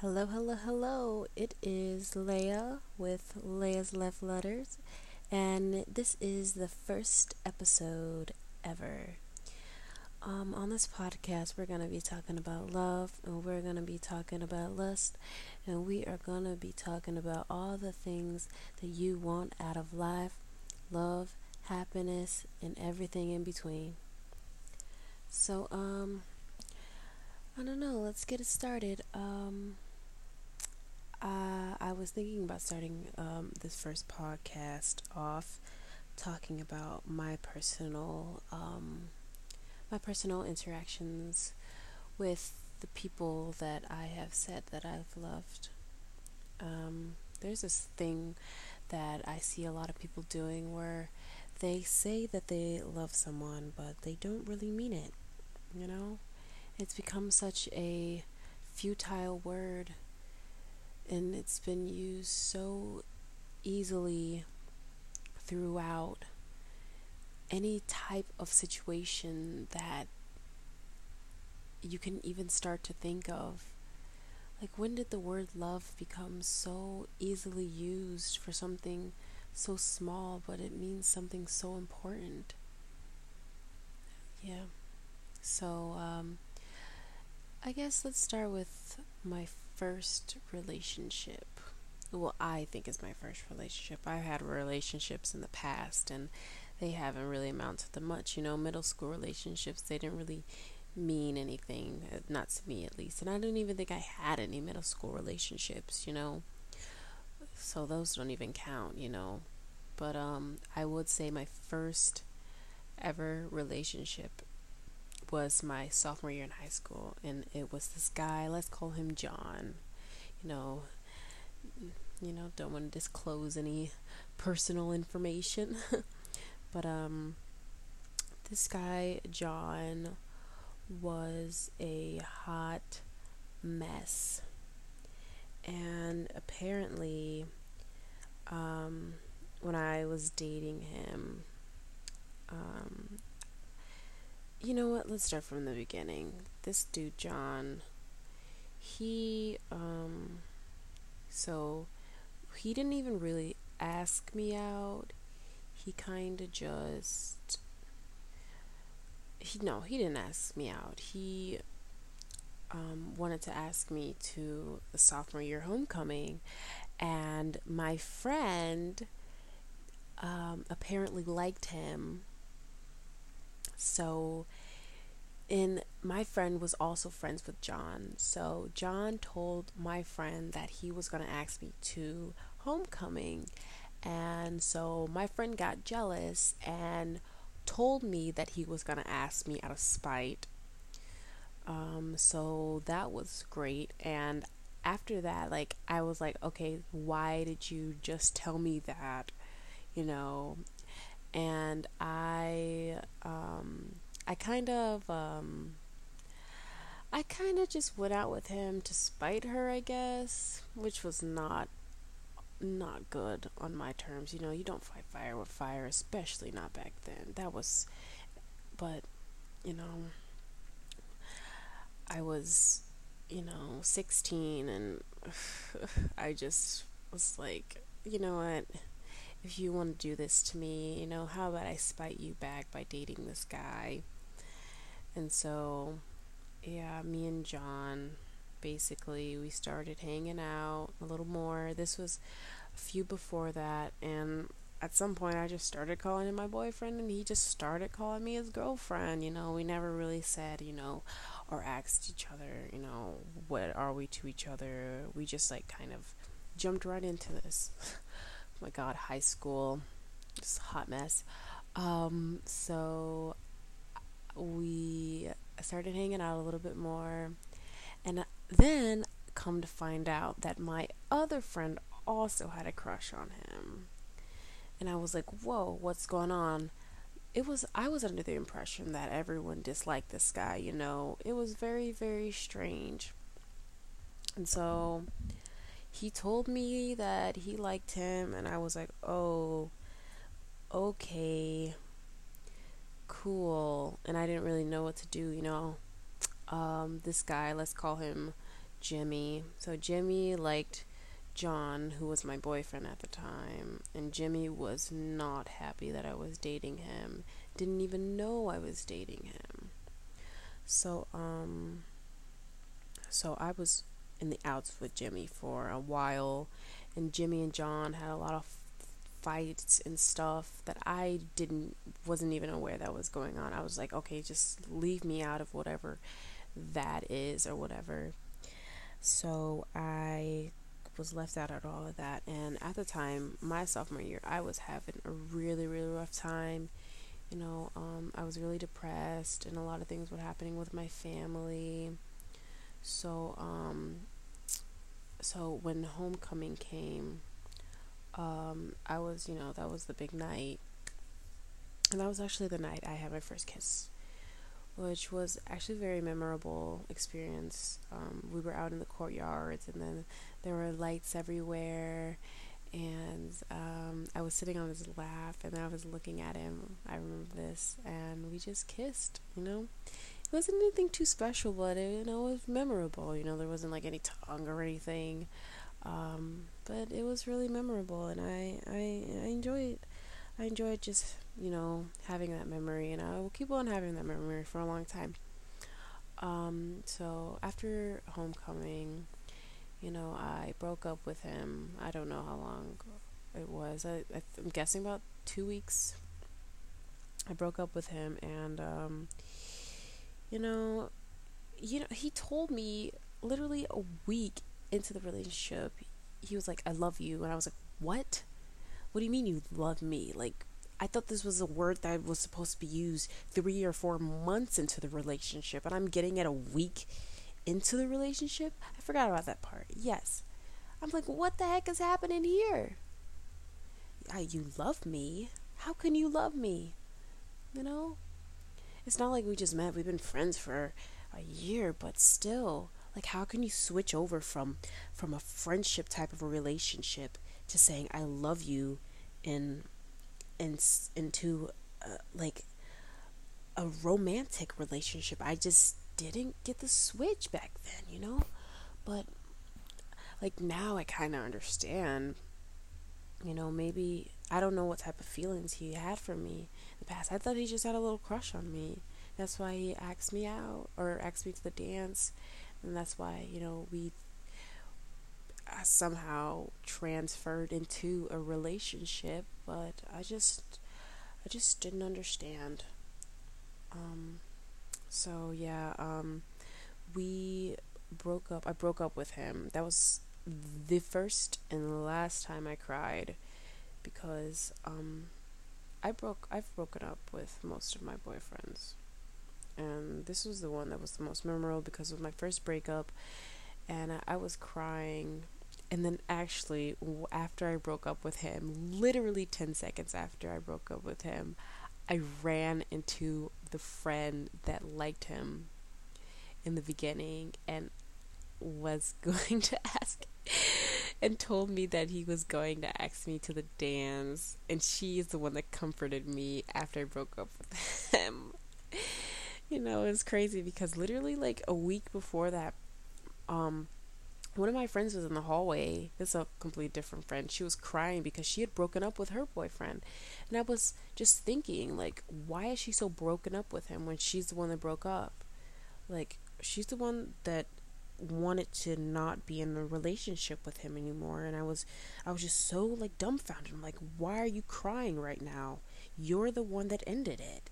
Hello, hello, hello. It is Leah with Leah's Love Letters, and this is the first episode ever. Um, on this podcast, we're going to be talking about love, and we're going to be talking about lust, and we are going to be talking about all the things that you want out of life love, happiness, and everything in between. So, um, I don't know, let's get it started. Um, uh, I was thinking about starting um, this first podcast off talking about my personal um, my personal interactions with the people that I have said that I've loved. Um, there's this thing that I see a lot of people doing where they say that they love someone, but they don't really mean it. You know, it's become such a futile word and it's been used so easily throughout any type of situation that you can even start to think of. Like, when did the word love become so easily used for something so small, but it means something so important? Yeah. So, um, I guess let's start with my first relationship. Well, I think is my first relationship. I've had relationships in the past and they haven't really amounted to much. You know, middle school relationships, they didn't really mean anything, uh, not to me at least. And I don't even think I had any middle school relationships, you know. So those don't even count, you know. But um I would say my first ever relationship was my sophomore year in high school, and it was this guy. Let's call him John. You know, you know, don't want to disclose any personal information, but um, this guy John was a hot mess, and apparently, um, when I was dating him, um, you know what? Let's start from the beginning. This dude, John, he, um, so he didn't even really ask me out. He kind of just, he, no, he didn't ask me out. He, um, wanted to ask me to the sophomore year homecoming, and my friend, um, apparently liked him so, and my friend was also friends with John. So, John told my friend that he was going to ask me to homecoming. And so, my friend got jealous and told me that he was going to ask me out of spite. Um, so, that was great. And after that, like, I was like, okay, why did you just tell me that? You know, and I um, I kind of um, I kind of just went out with him to spite her, I guess, which was not not good on my terms. You know, you don't fight fire with fire, especially not back then. That was, but you know, I was, you know, 16 and I just was like, you know what? If you want to do this to me, you know, how about I spite you back by dating this guy? And so, yeah, me and John basically we started hanging out a little more. This was a few before that, and at some point I just started calling him my boyfriend, and he just started calling me his girlfriend. You know, we never really said, you know, or asked each other, you know, what are we to each other. We just like kind of jumped right into this. my god, high school, just hot mess. Um, so we started hanging out a little bit more, and then come to find out that my other friend also had a crush on him. And I was like, whoa, what's going on? It was, I was under the impression that everyone disliked this guy, you know. It was very, very strange. And so he told me that he liked him, and I was like, oh, okay, cool. And I didn't really know what to do, you know. Um, this guy, let's call him Jimmy. So Jimmy liked John, who was my boyfriend at the time, and Jimmy was not happy that I was dating him. Didn't even know I was dating him. So um so I was in the outs with Jimmy for a while and Jimmy and John had a lot of fights and stuff that I didn't wasn't even aware that was going on. I was like, okay, just leave me out of whatever that is or whatever. So I was left out of all of that and at the time, my sophomore year, I was having a really, really rough time. You know, um, I was really depressed and a lot of things were happening with my family. So, um, so when homecoming came, um, I was, you know, that was the big night. And that was actually the night I had my first kiss, which was actually a very memorable experience. Um, we were out in the courtyards, and then there were lights everywhere. And um, I was sitting on his lap, and I was looking at him. I remember this, and we just kissed. You know, it wasn't anything too special, but it, you know, it was memorable. You know, there wasn't like any tongue or anything. Um, but it was really memorable, and I, I, I enjoyed, I enjoyed just you know having that memory, and I will keep on having that memory for a long time. Um, so after homecoming, you know, I broke up with him. I don't know how long it was. I, I am guessing about two weeks. I broke up with him, and um, you know, you know, he told me literally a week into the relationship, he was like, I love you. And I was like, What? What do you mean you love me? Like, I thought this was a word that was supposed to be used three or four months into the relationship, and I'm getting it a week into the relationship. I forgot about that part. Yes. I'm like, what the heck is happening here? I, you love me? How can you love me? You know? It's not like we just met, we've been friends for a year, but still, like how can you switch over from from a friendship type of a relationship to saying I love you in in into uh, like a romantic relationship. I just didn't get the switch back then, you know? But like now I kind of understand. You know, maybe I don't know what type of feelings he had for me past. I thought he just had a little crush on me. That's why he asked me out or asked me to the dance and that's why you know we somehow transferred into a relationship but i just i just didn't understand um so yeah um we broke up i broke up with him that was the first and last time i cried because um i broke i've broken up with most of my boyfriends. And this was the one that was the most memorable because it was my first breakup. And I, I was crying. And then actually after I broke up with him literally 10 seconds after I broke up with him I ran into the friend that liked him in the beginning and was going to ask and told me that he was going to ask me to the dance and she is the one that comforted me after I broke up with him you know, it's crazy because literally like a week before that, um, one of my friends was in the hallway. This is a completely different friend. She was crying because she had broken up with her boyfriend. And I was just thinking, like, why is she so broken up with him when she's the one that broke up? Like, she's the one that wanted to not be in a relationship with him anymore and I was I was just so like dumbfounded. I'm like, why are you crying right now? You're the one that ended it.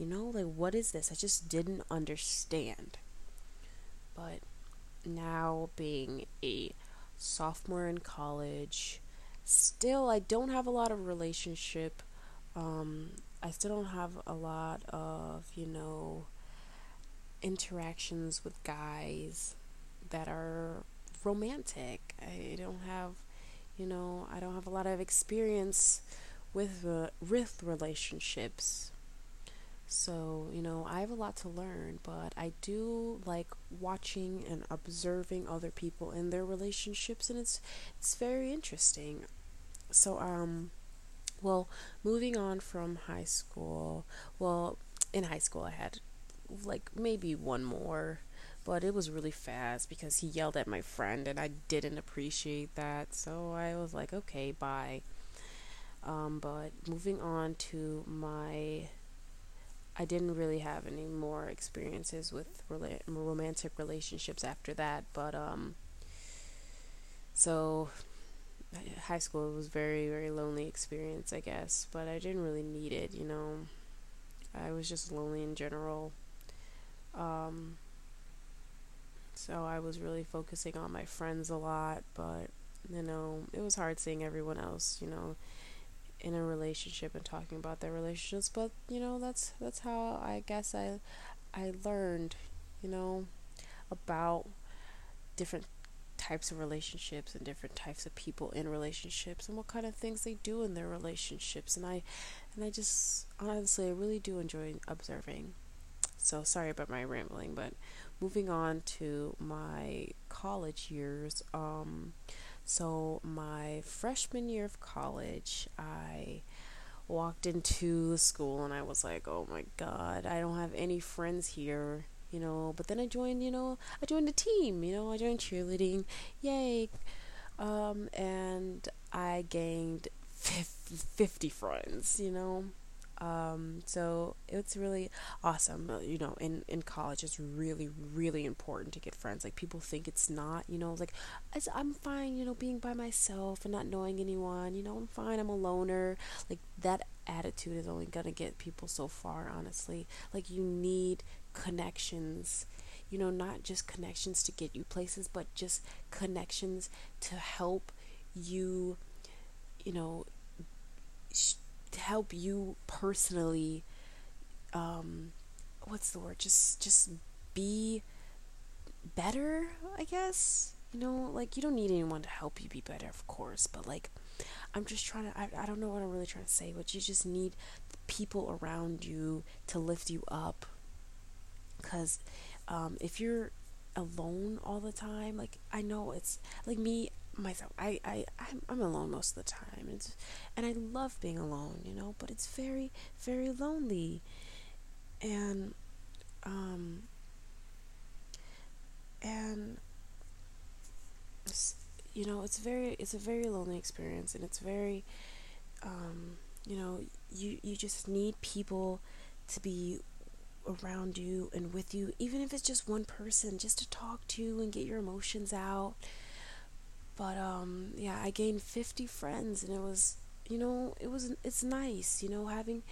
You know, like, what is this? I just didn't understand. But now, being a sophomore in college, still, I don't have a lot of relationship. Um, I still don't have a lot of, you know, interactions with guys that are romantic. I don't have, you know, I don't have a lot of experience with uh, with relationships. So, you know, I have a lot to learn, but I do like watching and observing other people in their relationships and it's it's very interesting. So, um well, moving on from high school, well, in high school I had like maybe one more but it was really fast because he yelled at my friend and I didn't appreciate that. So I was like, okay, bye. Um, but moving on to my I didn't really have any more experiences with rela- romantic relationships after that, but um so high school was very very lonely experience, I guess, but I didn't really need it, you know. I was just lonely in general. Um so I was really focusing on my friends a lot, but you know, it was hard seeing everyone else, you know, in a relationship and talking about their relationships but you know that's that's how I guess I I learned you know about different types of relationships and different types of people in relationships and what kind of things they do in their relationships and I and I just honestly I really do enjoy observing. So sorry about my rambling but moving on to my college years um so, my freshman year of college, I walked into the school and I was like, oh my god, I don't have any friends here, you know. But then I joined, you know, I joined a team, you know, I joined cheerleading, yay. Um, and I gained 50 friends, you know. Um, so it's really awesome. Uh, you know, in, in college, it's really, really important to get friends. Like, people think it's not, you know, like, I'm fine, you know, being by myself and not knowing anyone. You know, I'm fine, I'm a loner. Like, that attitude is only going to get people so far, honestly. Like, you need connections. You know, not just connections to get you places, but just connections to help you, you know, sh- to help you personally um what's the word? Just just be better i guess? You know like you don't need anyone to help you be better of course but like i'm just trying to i, I don't know what i'm really trying to say but you just need people around you to lift you up. Because um, if you're alone all the time like i know it's like me myself. I, I, I'm, I'm alone most of the time. It's, and I love being alone, you know, but it's very, very lonely. And, um, and, you know, it's very, it's a very lonely experience and it's very, um, you know, you, you just need people to be around you and with you, even if it's just one person, just to talk to and get your emotions out. But um yeah i gained 50 friends and it was you know it was it's nice you know having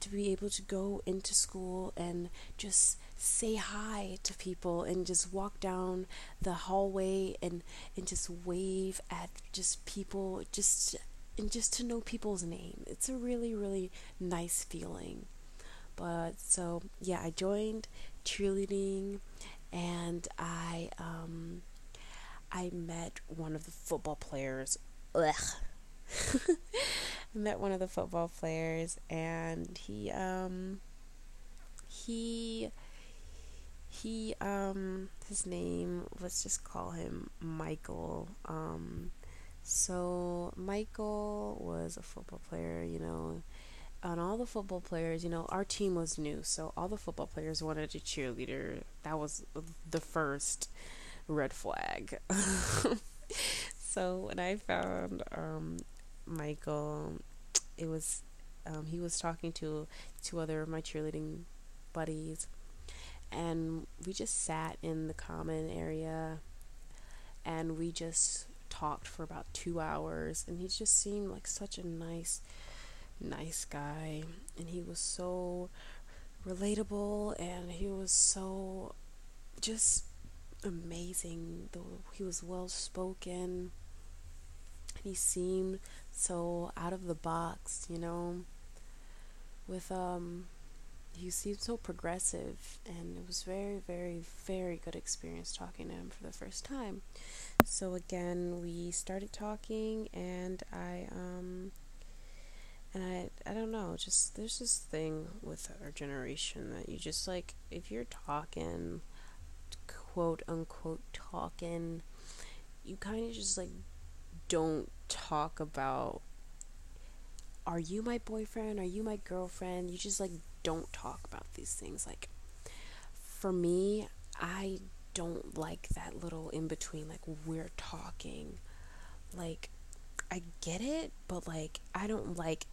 to be able to go into school and just say hi to people and just walk down the hallway and and just wave at just people just and just to know people's name. It's a really really nice feeling but so yeah i joined cheerleading and i um I met one of the football players. Ugh. I met one of the football players, and he um he he um his name let's just call him Michael. Um, so Michael was a football player, you know. And all the football players, you know, our team was new, so all the football players wanted a cheerleader. That was the first red flag. so when I found um, Michael, it was um, he was talking to two other of my cheerleading buddies, and we just sat in the common area, and we just talked for about two hours, and he just seemed like such a nice, nice guy, and he was so relatable, and he was so just amazing. He was well spoken. He seemed so out of the box, you know. With um he seemed so progressive and it was very, very, very good experience talking to him for the first time. So again we started talking and I um and I I don't know, just there's this thing with our generation that you just like if you're talking quote unquote talking, you kind of just like don't talk about are you my boyfriend? Are you my girlfriend? You just like don't talk about these things. Like for me, I don't like that little in between, like we're talking. Like, I get it, but like, I don't like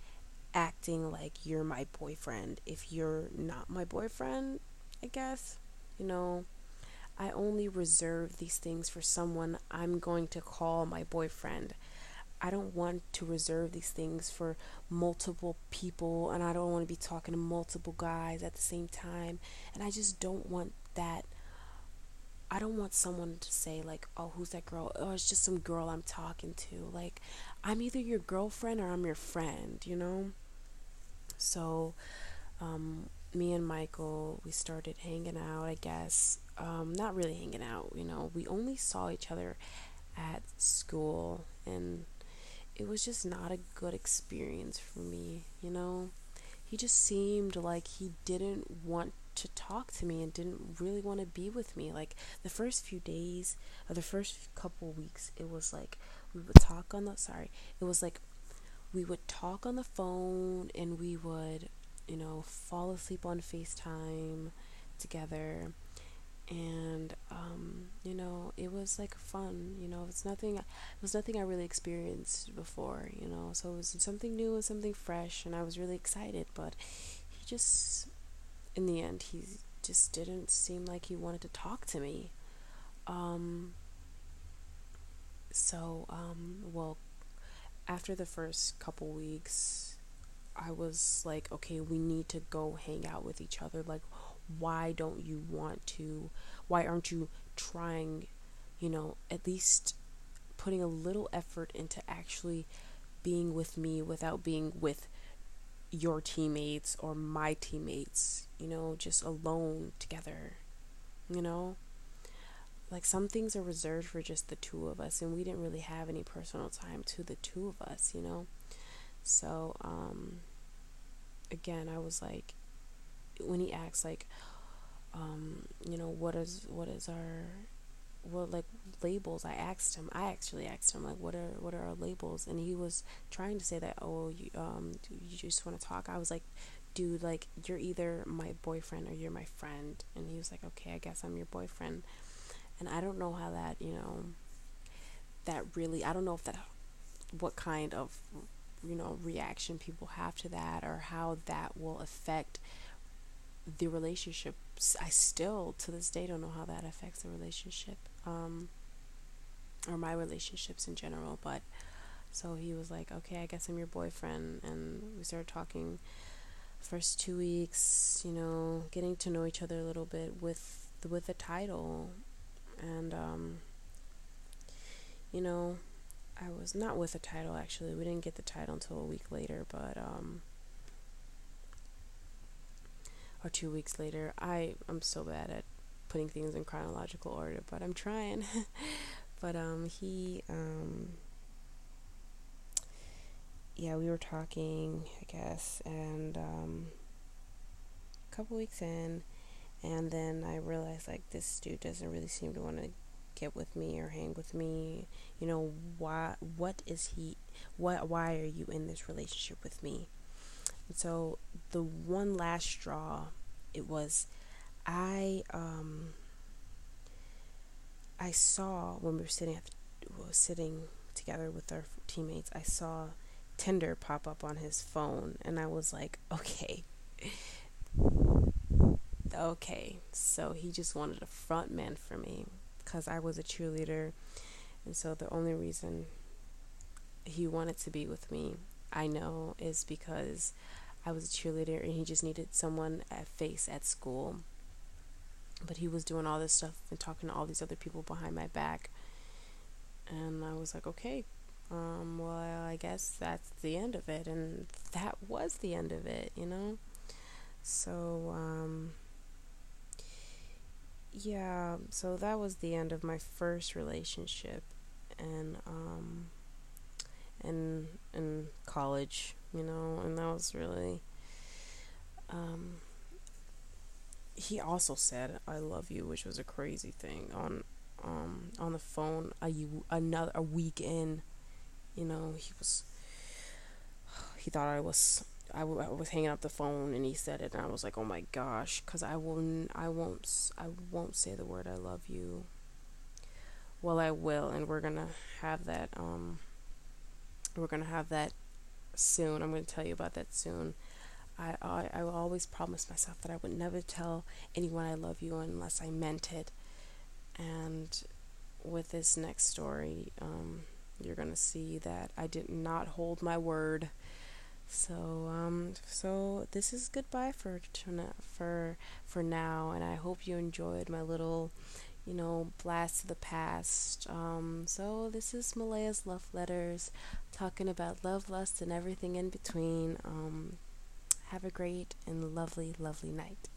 acting like you're my boyfriend if you're not my boyfriend, I guess. You know, I only reserve these things for someone I'm going to call my boyfriend. I don't want to reserve these things for multiple people and I don't want to be talking to multiple guys at the same time. And I just don't want that. I don't want someone to say, like, oh, who's that girl? Oh, it's just some girl I'm talking to. Like, I'm either your girlfriend or I'm your friend, you know? So, um, me and Michael, we started hanging out, I guess. Um, not really hanging out, you know. We only saw each other at school and it was just not a good experience for me, you know? He just seemed like he didn't want to talk to me and didn't really want to be with me. Like the first few days or the first couple weeks, it was like we would talk on the sorry, it was like we would talk on the phone and we would, you know, fall asleep on FaceTime together. And um, you know it was like fun you know it's nothing it was nothing i really experienced before you know so it was something new and something fresh and i was really excited but he just in the end he just didn't seem like he wanted to talk to me. Um, so um, well after the first couple weeks i was like okay we need to go hang out with each other. Like why don't you want to why aren't you trying you know at least putting a little effort into actually being with me without being with your teammates or my teammates you know just alone together you know like some things are reserved for just the two of us and we didn't really have any personal time to the two of us you know? So um again i was like when he asks like um, you know what is what is our what like labels i asked him i actually asked him like what are what are our labels? And he was trying to say that oh you um you just want to talk? I was like dude like you're either my boyfriend or you're my friend. And he was like okay i guess i'm your boyfriend and i don't know how that you know that really i don't know if that what kind of you know reaction people have to that or how that will affect the relationships. I still to this day don't know how that affects the relationship um, or my relationships in general but so he was like okay i guess i'm your boyfriend. And we started talking first two weeks you know getting to know each other a little bit with with the title and um, you know i was not with the title actually we didn't get the title until a week later but um, or two weeks later. I I'm so bad at putting things in chronological order, but I'm trying. but um he um yeah, we were talking, I guess, and um a couple weeks in and then I realized like this dude doesn't really seem to want to get with me or hang with me. You know, why what is he what why are you in this relationship with me? And so the one last straw, it was I um I saw when we were sitting at the, sitting together with our teammates, I saw Tinder pop up on his phone and I was like, okay. Okay. So he just wanted a front man for me because I was a cheerleader. And so the only reason he wanted to be with me I know is because I was a cheerleader and he just needed someone at face at school. But he was doing all this stuff and talking to all these other people behind my back. And I was like, okay, um, well, I guess that's the end of it. And that was the end of it, you know? So, um, yeah, so that was the end of my first relationship. And, um, in in college, you know, and that was really. Um, he also said "I love you," which was a crazy thing on um on the phone. A you another a week in, you know, he was. He thought I was I, w- I was hanging up the phone and he said it and I was like, oh my gosh, because I won't I won't I won't say the word I love you. Well, I will, and we're gonna have that. Um, we're gonna have that soon. I'm gonna tell you about that soon. I, I I always promised myself that I would never tell anyone I love you unless I meant it. And with this next story, um, you're gonna see that I did not hold my word. So um, so this is goodbye for for for now, and I hope you enjoyed my little, you know, blast to the past. Um, so this is Malaya's love letters, talking about love, lust, and everything in between. Um, have a great and lovely, lovely night.